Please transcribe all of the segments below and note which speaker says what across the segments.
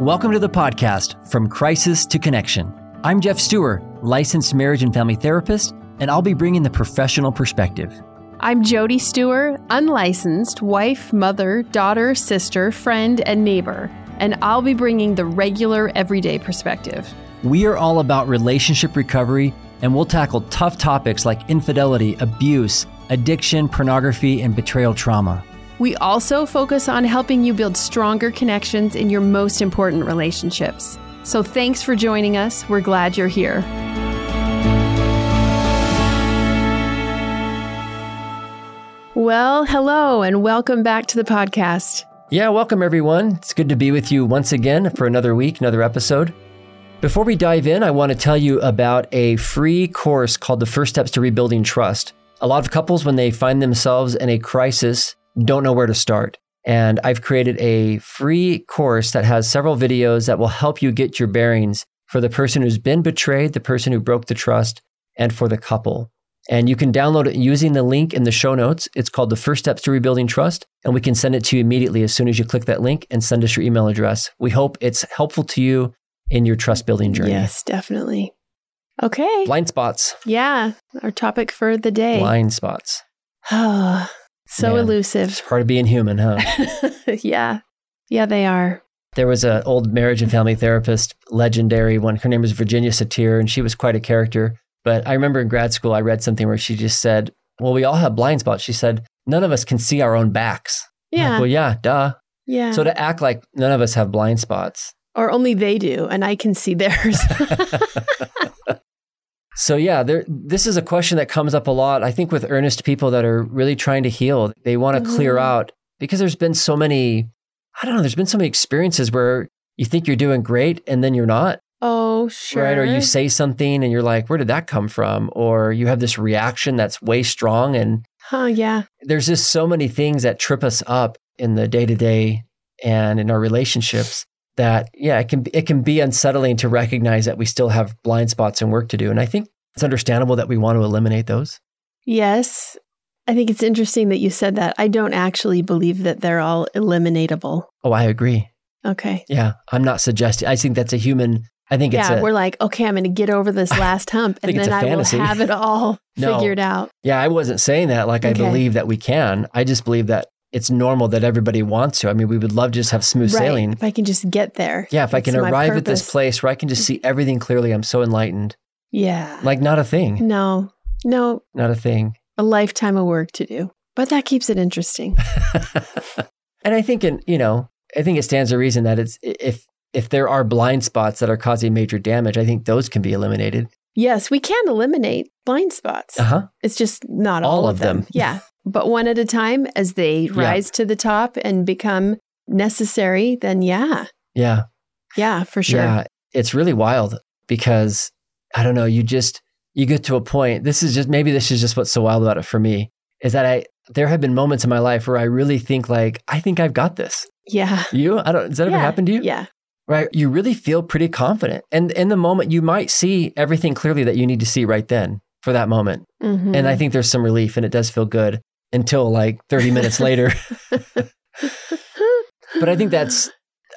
Speaker 1: Welcome to the podcast, From Crisis to Connection. I'm Geoff Steurer, licensed marriage and family therapist, and I'll be bringing the professional perspective.
Speaker 2: I'm Jody Steurer, unlicensed wife, mother, daughter, sister, friend, and neighbor, and I'll be bringing the regular, everyday perspective.
Speaker 1: We are all about relationship recovery, and we'll tackle tough topics like infidelity, abuse, addiction, pornography, and betrayal trauma.
Speaker 2: We also focus on helping you build stronger connections in your most important relationships. So thanks for joining us. We're glad you're here. Well, hello, and welcome back to the podcast.
Speaker 1: Yeah, welcome everyone. It's good to be with you once again for another week, another episode. Before we dive in, I want to tell you about a free course called The First Steps to Rebuilding Trust. A lot of couples, when they find themselves in a crisis, don't know where to start. And I've created a free course that has several videos that will help you get your bearings for the person who's been betrayed, the person who broke the trust, and for the couple. And you can download it using the link in the show notes. It's called The First Steps to Rebuilding Trust. And we can send it to you immediately as soon as you click that link and send us your email address. We hope it's helpful to you in your trust building journey.
Speaker 2: Yes, definitely. Okay.
Speaker 1: Blind spots.
Speaker 2: Yeah, our topic for the day.
Speaker 1: Blind spots.
Speaker 2: Oh, so
Speaker 1: Man,
Speaker 2: elusive.
Speaker 1: It's part of being human, huh?
Speaker 2: yeah. Yeah, they are.
Speaker 1: There was an old marriage and family therapist, legendary one. Her name was Virginia Satir, and she was quite a character. But I remember in grad school, I read something where she just said, Well, we all have blind spots. She said, None of us can see our own backs.
Speaker 2: Yeah.
Speaker 1: Like, well, yeah, duh.
Speaker 2: yeah.
Speaker 1: So to act like none of us have blind spots.
Speaker 2: or only they do, and I can see theirs.
Speaker 1: So yeah, there, this is a question that comes up a lot. I think with earnest people that are really trying to heal, they want to clear
Speaker 2: Mhm.
Speaker 1: out because there's been so many. I don't know. There's been so many experiences where you think you're doing great and then you're not,
Speaker 2: oh, sure.
Speaker 1: right? Or you say something and you're like, "Where did that come from?" Or you have this reaction that's way strong, and
Speaker 2: huh, yeah.
Speaker 1: there's just so many things that trip us up in the day to day and in our relationships that yeah it can be, it can be unsettling to recognize that we still have blind spots and work to do and i think it's understandable that we want to eliminate those
Speaker 2: Yes. I think it's interesting that you said that. I don't actually believe that they're all eliminatable.
Speaker 1: oh i agree
Speaker 2: Okay.
Speaker 1: yeah i'm not suggesting i think that's a human i think it's
Speaker 2: yeah,
Speaker 1: a
Speaker 2: we're like, okay, I'm going to get over this last hump, and then I will have it all
Speaker 1: No.
Speaker 2: figured out.
Speaker 1: yeah i wasn't saying that like i believe that we can i just believe that it's normal that everybody wants to i mean we would love to just have smooth
Speaker 2: right.
Speaker 1: sailing
Speaker 2: If I can just get there.
Speaker 1: yeah if i can arrive at this place where i can just see everything clearly i'm so enlightened
Speaker 2: Yeah.
Speaker 1: like not a thing
Speaker 2: no, no,
Speaker 1: not a thing
Speaker 2: a lifetime of work to do. But that keeps it interesting.
Speaker 1: and I think in you know, I think it stands to reason that it's if if there are blind spots that are causing major damage, I think those can be eliminated.
Speaker 2: yes, we can eliminate blind spots.
Speaker 1: Uh huh.
Speaker 2: It's just not all,
Speaker 1: All
Speaker 2: of
Speaker 1: of
Speaker 2: them.
Speaker 1: them.
Speaker 2: Yeah. But one at a time as they
Speaker 1: Yeah.
Speaker 2: rise to the top and become necessary, then yeah.
Speaker 1: Yeah.
Speaker 2: Yeah, for sure.
Speaker 1: Yeah. It's really wild because I don't know. You just you get to a point. This is just maybe this is just what's so wild about it for me is that I there have been moments in my life where I really think like I think I've got this.
Speaker 2: Yeah.
Speaker 1: You? I don't. Does that ever
Speaker 2: Yeah.
Speaker 1: happen to you?
Speaker 2: Yeah.
Speaker 1: Right. You really feel pretty confident, and in the moment, you might see everything clearly that you need to see right then for that moment.
Speaker 2: Mhm.
Speaker 1: And I think there's some relief and it does feel good until like 30 minutes later. But I think that's,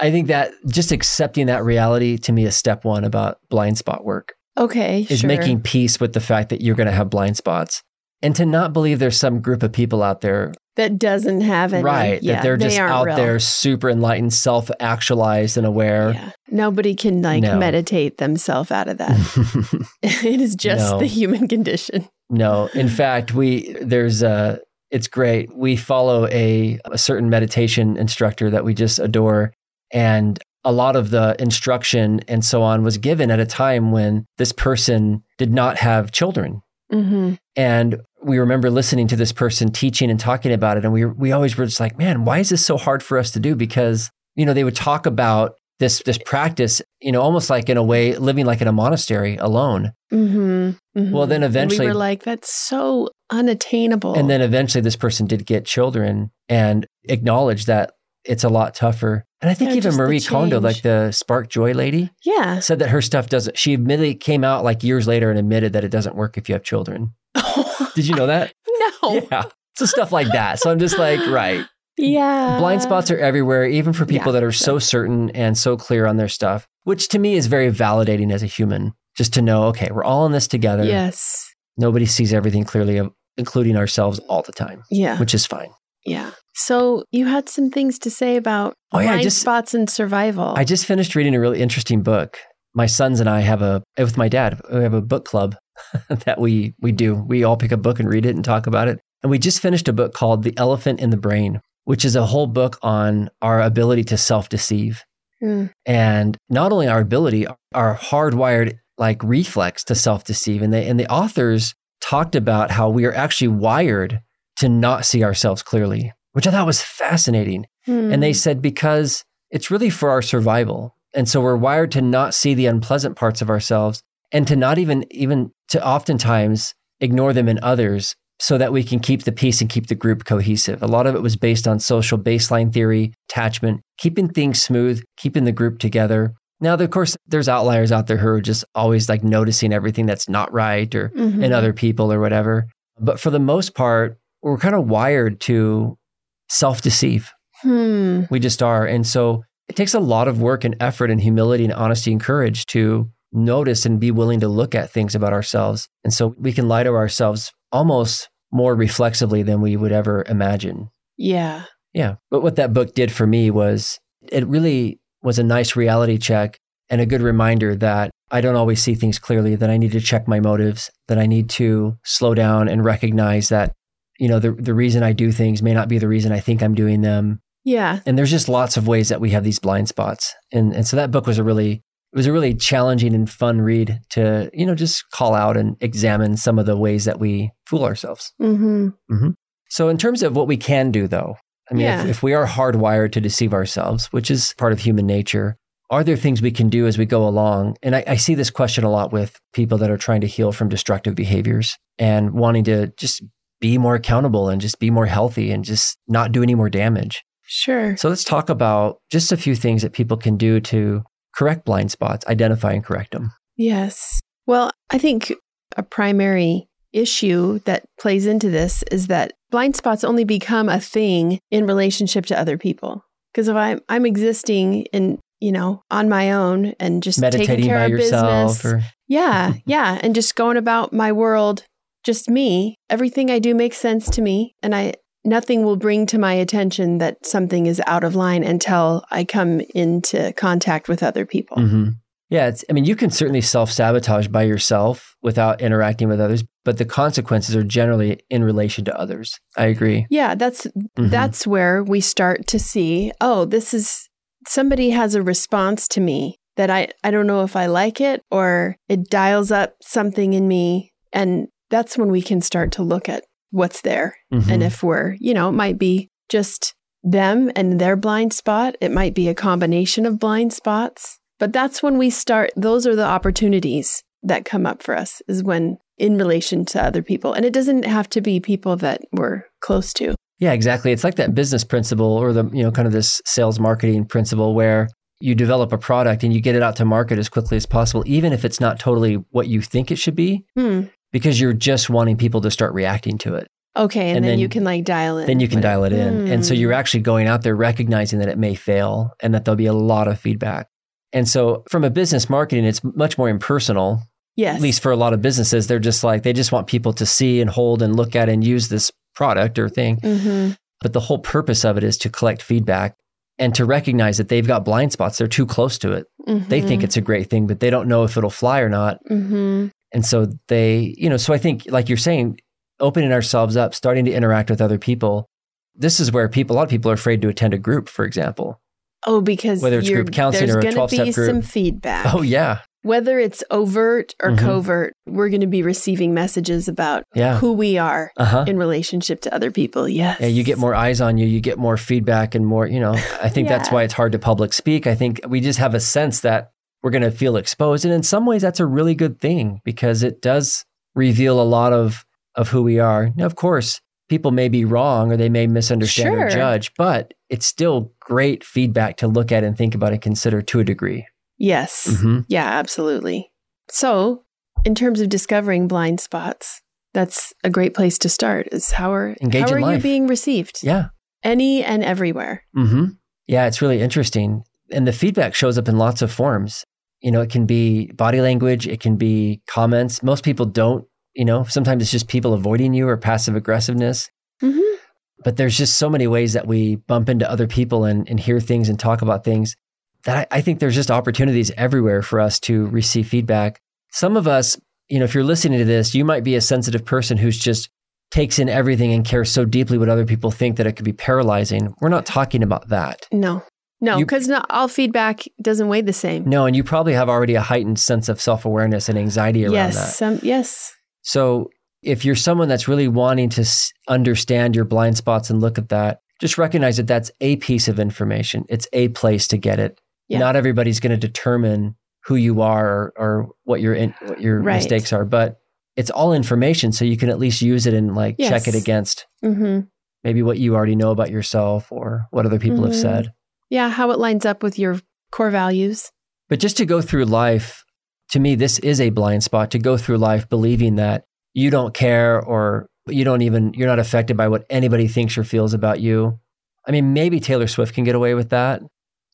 Speaker 1: I think that just accepting that reality to me is step one about blind spot work
Speaker 2: okay.
Speaker 1: is
Speaker 2: sure.
Speaker 1: making peace with the fact that you're going to have blind spots and to not believe there's some group of people out there,
Speaker 2: that doesn't have any.
Speaker 1: right,
Speaker 2: Yeah,
Speaker 1: that they're
Speaker 2: they
Speaker 1: just out
Speaker 2: real.
Speaker 1: there super enlightened, self actualized and aware.
Speaker 2: Yeah. Nobody can like
Speaker 1: No.
Speaker 2: meditate themselves out of that. it is just
Speaker 1: No.
Speaker 2: the human condition.
Speaker 1: No, in fact, we there's a it's great. We follow a a certain meditation instructor that we just adore and a lot of the instruction and so on was given at a time when this person did not have children.
Speaker 2: hmm
Speaker 1: And we remember listening to this person teaching and talking about it and we we always were just like, man, why is this so hard for us to do because you know, they would talk about this this practice, you know, almost like in a way living like in a monastery alone.
Speaker 2: hmm
Speaker 1: Well, then eventually
Speaker 2: we were like, that's so unattainable.
Speaker 1: And then eventually this person did get children and acknowledged that it's a lot tougher. And I think even Marie Kondo, like the Spark Joy lady,
Speaker 2: yeah.
Speaker 1: said that her stuff doesn't, she admittedly came out like years later and admitted that it doesn't work if you have children. Did you know that?
Speaker 2: no.
Speaker 1: Yeah. So stuff like that. So I'm just like, right.
Speaker 2: Yeah.
Speaker 1: blind spots are everywhere, even for people
Speaker 2: Yeah,
Speaker 1: that are so certain and so clear on their stuff, which to me is very validating as a human, just to know, okay, we're all in this together.
Speaker 2: Yes.
Speaker 1: Nobody sees everything clearly, including ourselves all the time,
Speaker 2: Yeah.
Speaker 1: which is fine.
Speaker 2: Yeah. So you had some things to say about
Speaker 1: Oh, yeah,
Speaker 2: blind
Speaker 1: just-
Speaker 2: spots and survival.
Speaker 1: I just finished reading a really interesting book. My sons and I have a with my dad. We have a book club that we we do. We all pick a book and read it and talk about it. And we just finished a book called The Elephant in the Brain, which is a whole book on our ability to self-deceive.
Speaker 2: Hmm.
Speaker 1: And not only our ability, our hardwired like reflex to self-deceive. And they and the authors talked about how we are actually wired to not see ourselves clearly, which I thought was fascinating.
Speaker 2: Hmm.
Speaker 1: And they said because it's really for our survival. And so we're wired to not see the unpleasant parts of ourselves and to not even even to oftentimes ignore them in others so that we can keep the peace and keep the group cohesive. A lot of it was based on social baseline theory, attachment, keeping things smooth, keeping the group together. Now, of course, there's outliers out there who are just always like noticing everything that's not right or
Speaker 2: Mhm.
Speaker 1: in other people or whatever. But for the most part, we're kind of wired to self deceive.
Speaker 2: Hmm.
Speaker 1: We just are. And so it takes a lot of work and effort and humility and honesty and courage to notice and be willing to look at things about ourselves. And so we can lie to ourselves almost more reflexively than we would ever imagine.
Speaker 2: Yeah.
Speaker 1: Yeah. But what that book did for me was it really was a nice reality check and a good reminder that I don't always see things clearly, that I need to check my motives, that I need to slow down and recognize that, you know, the, the reason I do things may not be the reason I think I'm doing them.
Speaker 2: Yeah.
Speaker 1: And there's just lots of ways that we have these blind spots. And, and so that book was a really, it was a really challenging and fun read to, you know, just call out and examine some of the ways that we fool ourselves.
Speaker 2: Mm-hmm.
Speaker 1: So, in terms of what we can do, though, I mean,
Speaker 2: Yeah.
Speaker 1: if, if we are hardwired to deceive ourselves, which is part of human nature, are there things we can do as we go along? And I, I see this question a lot with people that are trying to heal from destructive behaviors and wanting to just be more accountable and just be more healthy and just not do any more damage.
Speaker 2: Sure.
Speaker 1: So, let's talk about just a few things that people can do to correct blind spots, identify and correct them.
Speaker 2: Yes. Well, I think a primary issue that plays into this is that blind spots only become a thing in relationship to other people. Because if I'm I'm existing in you know on my own and just taking
Speaker 1: Meditating
Speaker 2: care
Speaker 1: by
Speaker 2: of
Speaker 1: yourself
Speaker 2: business,
Speaker 1: or
Speaker 2: yeah, yeah, and just going about my world, just me. Everything I do makes sense to me, and I nothing will bring to my attention that something is out of line until I come into contact with other people.
Speaker 1: hmm Yeah, it's, I mean, you can certainly self sabotage by yourself without interacting with others, but the consequences are generally in relation to others. I agree.
Speaker 2: Yeah, that's
Speaker 1: Mhm.
Speaker 2: that's where we start to see, oh, this is somebody has a response to me that I I don't know if I like it or it dials up something in me and that's when we can start to look at what's there.
Speaker 1: Mhm.
Speaker 2: And if we're, you know, it might be just them and their blind spot, it might be a combination of blind spots. But that's when we start those are the opportunities that come up for us is when in relation to other people. And it doesn't have to be people that we're close to.
Speaker 1: Yeah, exactly. It's like that business principle or the, you know, kind of this sales marketing principle where you develop a product and you get it out to market as quickly as possible, even if it's not totally what you think it should be,
Speaker 2: Hmm.
Speaker 1: because you're just wanting people to start reacting to it.
Speaker 2: Okay, and,
Speaker 1: And
Speaker 2: then,
Speaker 1: then-
Speaker 2: you can like dial in.
Speaker 1: Then you can dial it in. And so
Speaker 2: Hmm.
Speaker 1: you're actually going out there recognizing that it may fail and that there'll be a lot of feedback. And so from a business marketing, it's much more impersonal
Speaker 2: yes,
Speaker 1: at least for a lot of businesses, they're just like, they just want people to see and hold and look at and use this product or thing.
Speaker 2: hmm
Speaker 1: But the whole purpose of it is to collect feedback and to recognize that they've got blind spots. They're too close to it. They think it's a great thing, but they don't know if it'll fly or not.
Speaker 2: hmm
Speaker 1: And so they, you know, so I think, like you're saying, opening ourselves up, starting to interact with other people. This is where people, a lot of people are afraid to attend a group, for example.
Speaker 2: Oh, because
Speaker 1: Whether it's group counseling
Speaker 2: there's
Speaker 1: or a
Speaker 2: gonna
Speaker 1: 12-step
Speaker 2: be
Speaker 1: group.
Speaker 2: some feedback.
Speaker 1: Oh, yeah.
Speaker 2: Whether it's overt or
Speaker 1: Mhm.
Speaker 2: covert, we're going to be receiving messages about
Speaker 1: Yeah.
Speaker 2: who we are
Speaker 1: Uh huh.
Speaker 2: in relationship to other people. Yes.
Speaker 1: Yeah, you get more eyes on you, you get more feedback and more, you know, I think that's why it's hard to public speak. I think we just have a sense that we're going to feel exposed. And in some ways, that's a really good thing because it does reveal a lot of, of who we are. Now, of course, people may be wrong or they may misunderstand or judge, but it's still great feedback to look at and think about and consider to a degree.
Speaker 2: Yes.
Speaker 1: hmm
Speaker 2: Yeah, absolutely. So, in terms of discovering blind spots, that's a great place to start. Is how are
Speaker 1: Engage
Speaker 2: how are you being received?
Speaker 1: Yeah.
Speaker 2: any and everywhere.
Speaker 1: hmm Yeah, it's really interesting. And the feedback shows up in lots of forms. You know, it can be body language, it can be comments. Most people don't, you know, sometimes it's just people avoiding you or passive aggressiveness. But there's just so many ways that we bump into other people and, and hear things and talk about things that I, I think there's just opportunities everywhere for us to receive feedback. Some of us, you know, if you're listening to this, you might be a sensitive person who's just takes in everything and cares so deeply what other people think that it could be paralyzing. We're not talking about that.
Speaker 2: No, no, because not all feedback doesn't weigh the same.
Speaker 1: No, and you probably have already a heightened sense of self awareness and anxiety around
Speaker 2: yes,
Speaker 1: that.
Speaker 2: some, yes,
Speaker 1: So if you're someone that's really wanting to understand your blind spots and look at that, just recognize that that's a piece of information. It's a place to get it.
Speaker 2: Yeah.
Speaker 1: Not everybody's going to determine who you are or, or what your in, what your
Speaker 2: Right.
Speaker 1: mistakes are, but it's all information, so you can at least use it and like check it
Speaker 2: Yes.
Speaker 1: against
Speaker 2: hmm
Speaker 1: maybe what you already know about yourself or what other people have
Speaker 2: Mhm.
Speaker 1: said.
Speaker 2: yeah, how it lines up with your core values.
Speaker 1: But just to go through life, to me, this is a blind spot to go through life believing that you don't care or you don't even, you're not affected by what anybody thinks or feels about you. I mean, maybe Taylor Swift can get away with that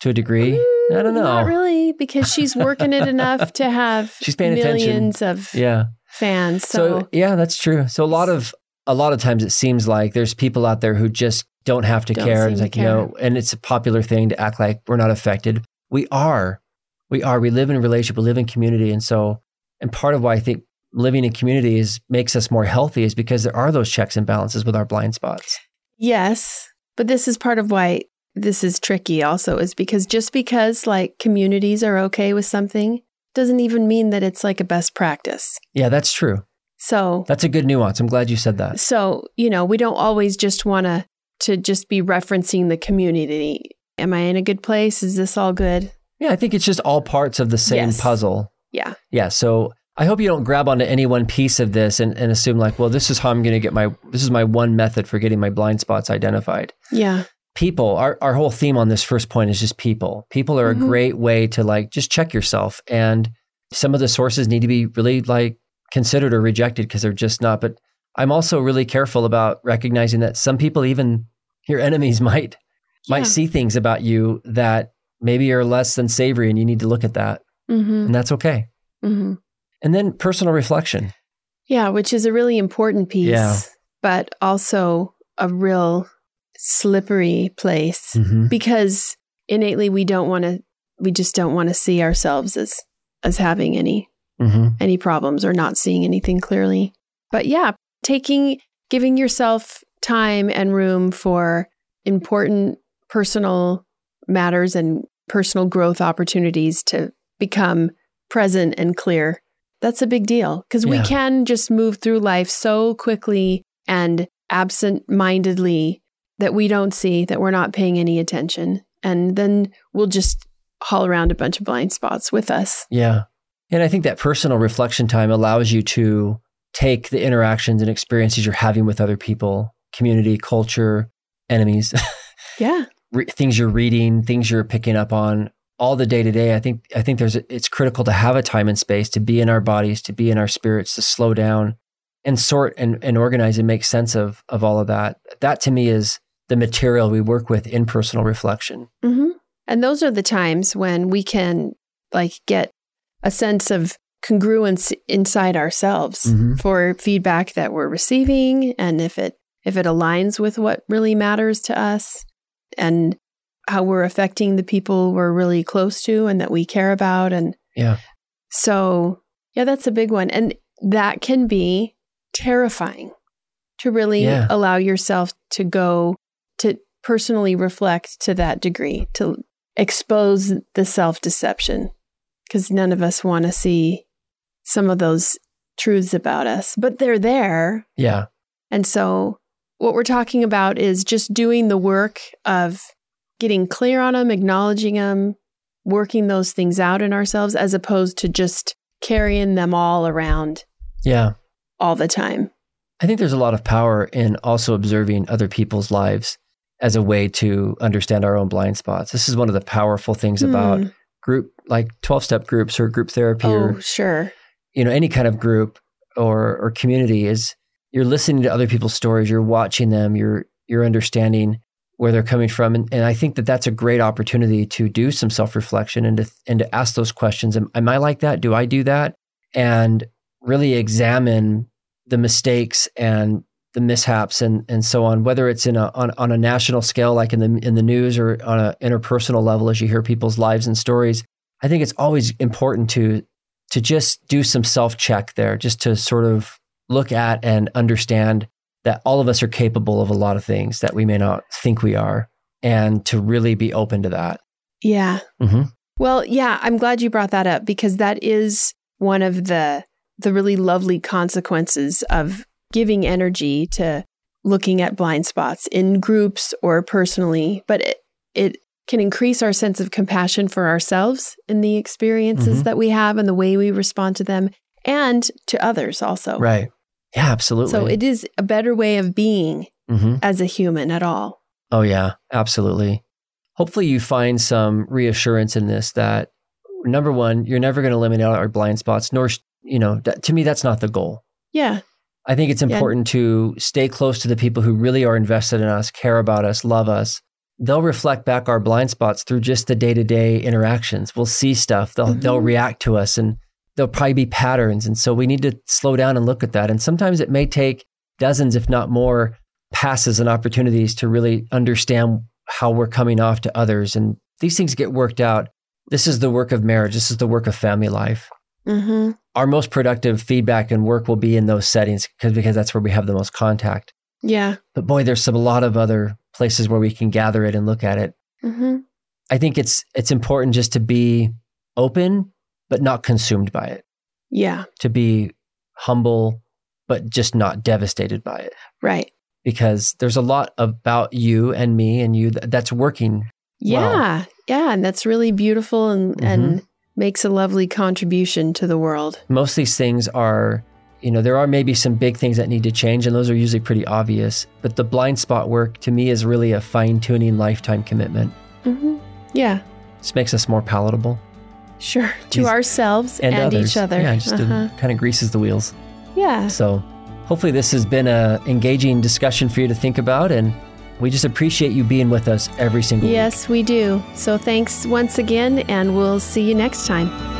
Speaker 1: to a degree. I don't
Speaker 2: Mm, Not
Speaker 1: know.
Speaker 2: really, because she's working it enough to have
Speaker 1: She's paying attention.
Speaker 2: millions of
Speaker 1: Yeah.
Speaker 2: fans.
Speaker 1: So,
Speaker 2: So,
Speaker 1: yeah, that's true. So a lot of, a lot of times it seems like there's people out there who just don't have to
Speaker 2: Don't
Speaker 1: care.
Speaker 2: seem
Speaker 1: It's like, you know, and it's a popular thing to act like we're not affected. We are. We are. We live in a relationship, we live in community. And so, and part of why I think living in communities makes us more healthy is because there are those checks and balances with our blind spots.
Speaker 2: yes, but this is part of why this is tricky also, is because just because like communities are okay with something doesn't even mean that it's like a best practice.
Speaker 1: Yeah, that's true.
Speaker 2: So,
Speaker 1: That's a good nuance. I'm glad you said that.
Speaker 2: so, you know, we don't always just want to to just be referencing the community. Am I in a good place? Is this all good?
Speaker 1: Yeah, I think it's just all parts of the same
Speaker 2: Yes.
Speaker 1: puzzle.
Speaker 2: Yeah.
Speaker 1: Yeah. So I hope you don't grab onto any one piece of this and, and assume like, well, this is how I'm going to get my, this is my one method for getting my blind spots identified.
Speaker 2: Yeah.
Speaker 1: People, our, our whole theme on this first point is just people. People are
Speaker 2: Mhm.
Speaker 1: a great way to like just check yourself. And some of the sources need to be really like considered or rejected because they're just not. But I'm also really careful about recognizing that some people, even your enemies, might
Speaker 2: Yeah.
Speaker 1: might see things about you that maybe are less than savory and you need to look at that.
Speaker 2: Mm-hmm.
Speaker 1: And that's okay.
Speaker 2: Mm-hmm.
Speaker 1: And then personal reflection.
Speaker 2: Yeah, which is a really important piece,
Speaker 1: Yeah.
Speaker 2: but also a real slippery place
Speaker 1: Mm-hmm.
Speaker 2: because innately we don't want to we just don't want to see ourselves as as having any
Speaker 1: Mm-hmm.
Speaker 2: any problems or not seeing anything clearly. But yeah, taking giving yourself time and room for important personal matters and personal growth opportunities to become present and clear. That's a big deal because we can just move through life so quickly and absent mindedly that we don't see that we're not paying any attention. And then we'll just haul around a bunch of blind spots with us.
Speaker 1: Yeah. And I think that personal reflection time allows you to take the interactions and experiences you're having with other people, community, culture, enemies,
Speaker 2: Yeah.
Speaker 1: re- things you're reading, things you're picking up on, all the day to day. I think I think there's a, it's critical to have a time and space to be in our bodies, to be in our spirits, to slow down and sort and, and organize and make sense of of all of that. That to me is the material we work with in personal reflection.
Speaker 2: hmm And those are the times when we can like get a sense of congruence inside ourselves
Speaker 1: Mhm.
Speaker 2: for feedback that we're receiving and if it if it aligns with what really matters to us and how we're affecting the people we're really close to and that we care about and
Speaker 1: Yeah.
Speaker 2: so yeah that's a big one and that can be terrifying to really
Speaker 1: Yeah.
Speaker 2: allow yourself to go to personally reflect to that degree to expose the self-deception because none of us want to see some of those truths about us but they're there
Speaker 1: Yeah.
Speaker 2: and so what we're talking about is just doing the work of getting clear on them acknowledging them working those things out in ourselves as opposed to just carrying them all around
Speaker 1: Yeah.
Speaker 2: all the time
Speaker 1: I think there's a lot of power in also observing other people's lives as a way to understand our own blind spots. This is one of the powerful things about
Speaker 2: Hmm.
Speaker 1: group like 12 step groups or group therapy
Speaker 2: oh
Speaker 1: or
Speaker 2: sure
Speaker 1: you know any kind of group or or community is you're listening to other people's stories, you're watching them, you're you're understanding where they're coming from. And, and I think that that's a great opportunity to do some self reflection and to, and to ask those questions. Am, am I like that? Do I do that? And really examine the mistakes and the mishaps and, and so on, whether it's in a, on, on a national scale, like in the, in the news or on an interpersonal level, as you hear people's lives and stories. I think it's always important to, to just do some self check there, just to sort of look at and understand that all of us are capable of a lot of things that we may not think we are, and to really be open to that.
Speaker 2: Yeah.
Speaker 1: Mm-hmm.
Speaker 2: Well, yeah, I'm glad you brought that up because that is one of the the really lovely consequences of giving energy to looking at blind spots in groups or personally, but it, it can increase our sense of compassion for ourselves in the experiences
Speaker 1: Mhm.
Speaker 2: that we have and the way we respond to them and to others also.
Speaker 1: Right. Yeah, absolutely.
Speaker 2: So it is a better way of being
Speaker 1: hmm
Speaker 2: as a human at all.
Speaker 1: Oh, yeah, absolutely. Hopefully, you find some reassurance in this that number one, you're never going to eliminate our blind spots, nor, you know, that, to me, that's not the goal.
Speaker 2: Yeah.
Speaker 1: I think it's
Speaker 2: Yeah.
Speaker 1: important to stay close to the people who really are invested in us, care about us, love us. They'll reflect back our blind spots through just the day to day interactions. We'll see stuff, they'll, they'll
Speaker 2: Mhm.
Speaker 1: react to us, and there'll probably be patterns. And so we need to slow down and look at that. And sometimes it may take dozens, if not more, passes and opportunities to really understand how we're coming off to others. And these things get worked out. This is the work of marriage, this is the work of family life
Speaker 2: Mm-hmm.
Speaker 1: our most productive feedback and work will be in those settings because because that's where we have the most contact.
Speaker 2: Yeah.
Speaker 1: But boy, there's some, a lot of other places where we can gather it and look at it.
Speaker 2: Mm-hmm.
Speaker 1: I think it's it's important just to be open but not consumed by it.
Speaker 2: Yeah.
Speaker 1: To be humble but just not devastated by it
Speaker 2: Right.
Speaker 1: because there's a lot about you and me and you th- that's working.
Speaker 2: Yeah. Yeah. And that's really beautiful and,
Speaker 1: Mhm.
Speaker 2: and makes a lovely contribution to the world.
Speaker 1: Most of these things are you know, there are maybe some big things that need to change, and those are usually pretty obvious. But the blind spot work to me is really a fine tuning lifetime commitment.
Speaker 2: Mm-hmm. Yeah.
Speaker 1: This makes us more palatable
Speaker 2: Sure. To
Speaker 1: These-
Speaker 2: ourselves and,
Speaker 1: others.
Speaker 2: each other.
Speaker 1: Yeah, just
Speaker 2: Uh-huh.
Speaker 1: kind of greases the wheels.
Speaker 2: Yeah.
Speaker 1: So hopefully this has been a engaging discussion for you to think about, and we just appreciate you being with us every single week.
Speaker 2: Yes, we do. So thanks once again, and we'll see you next time.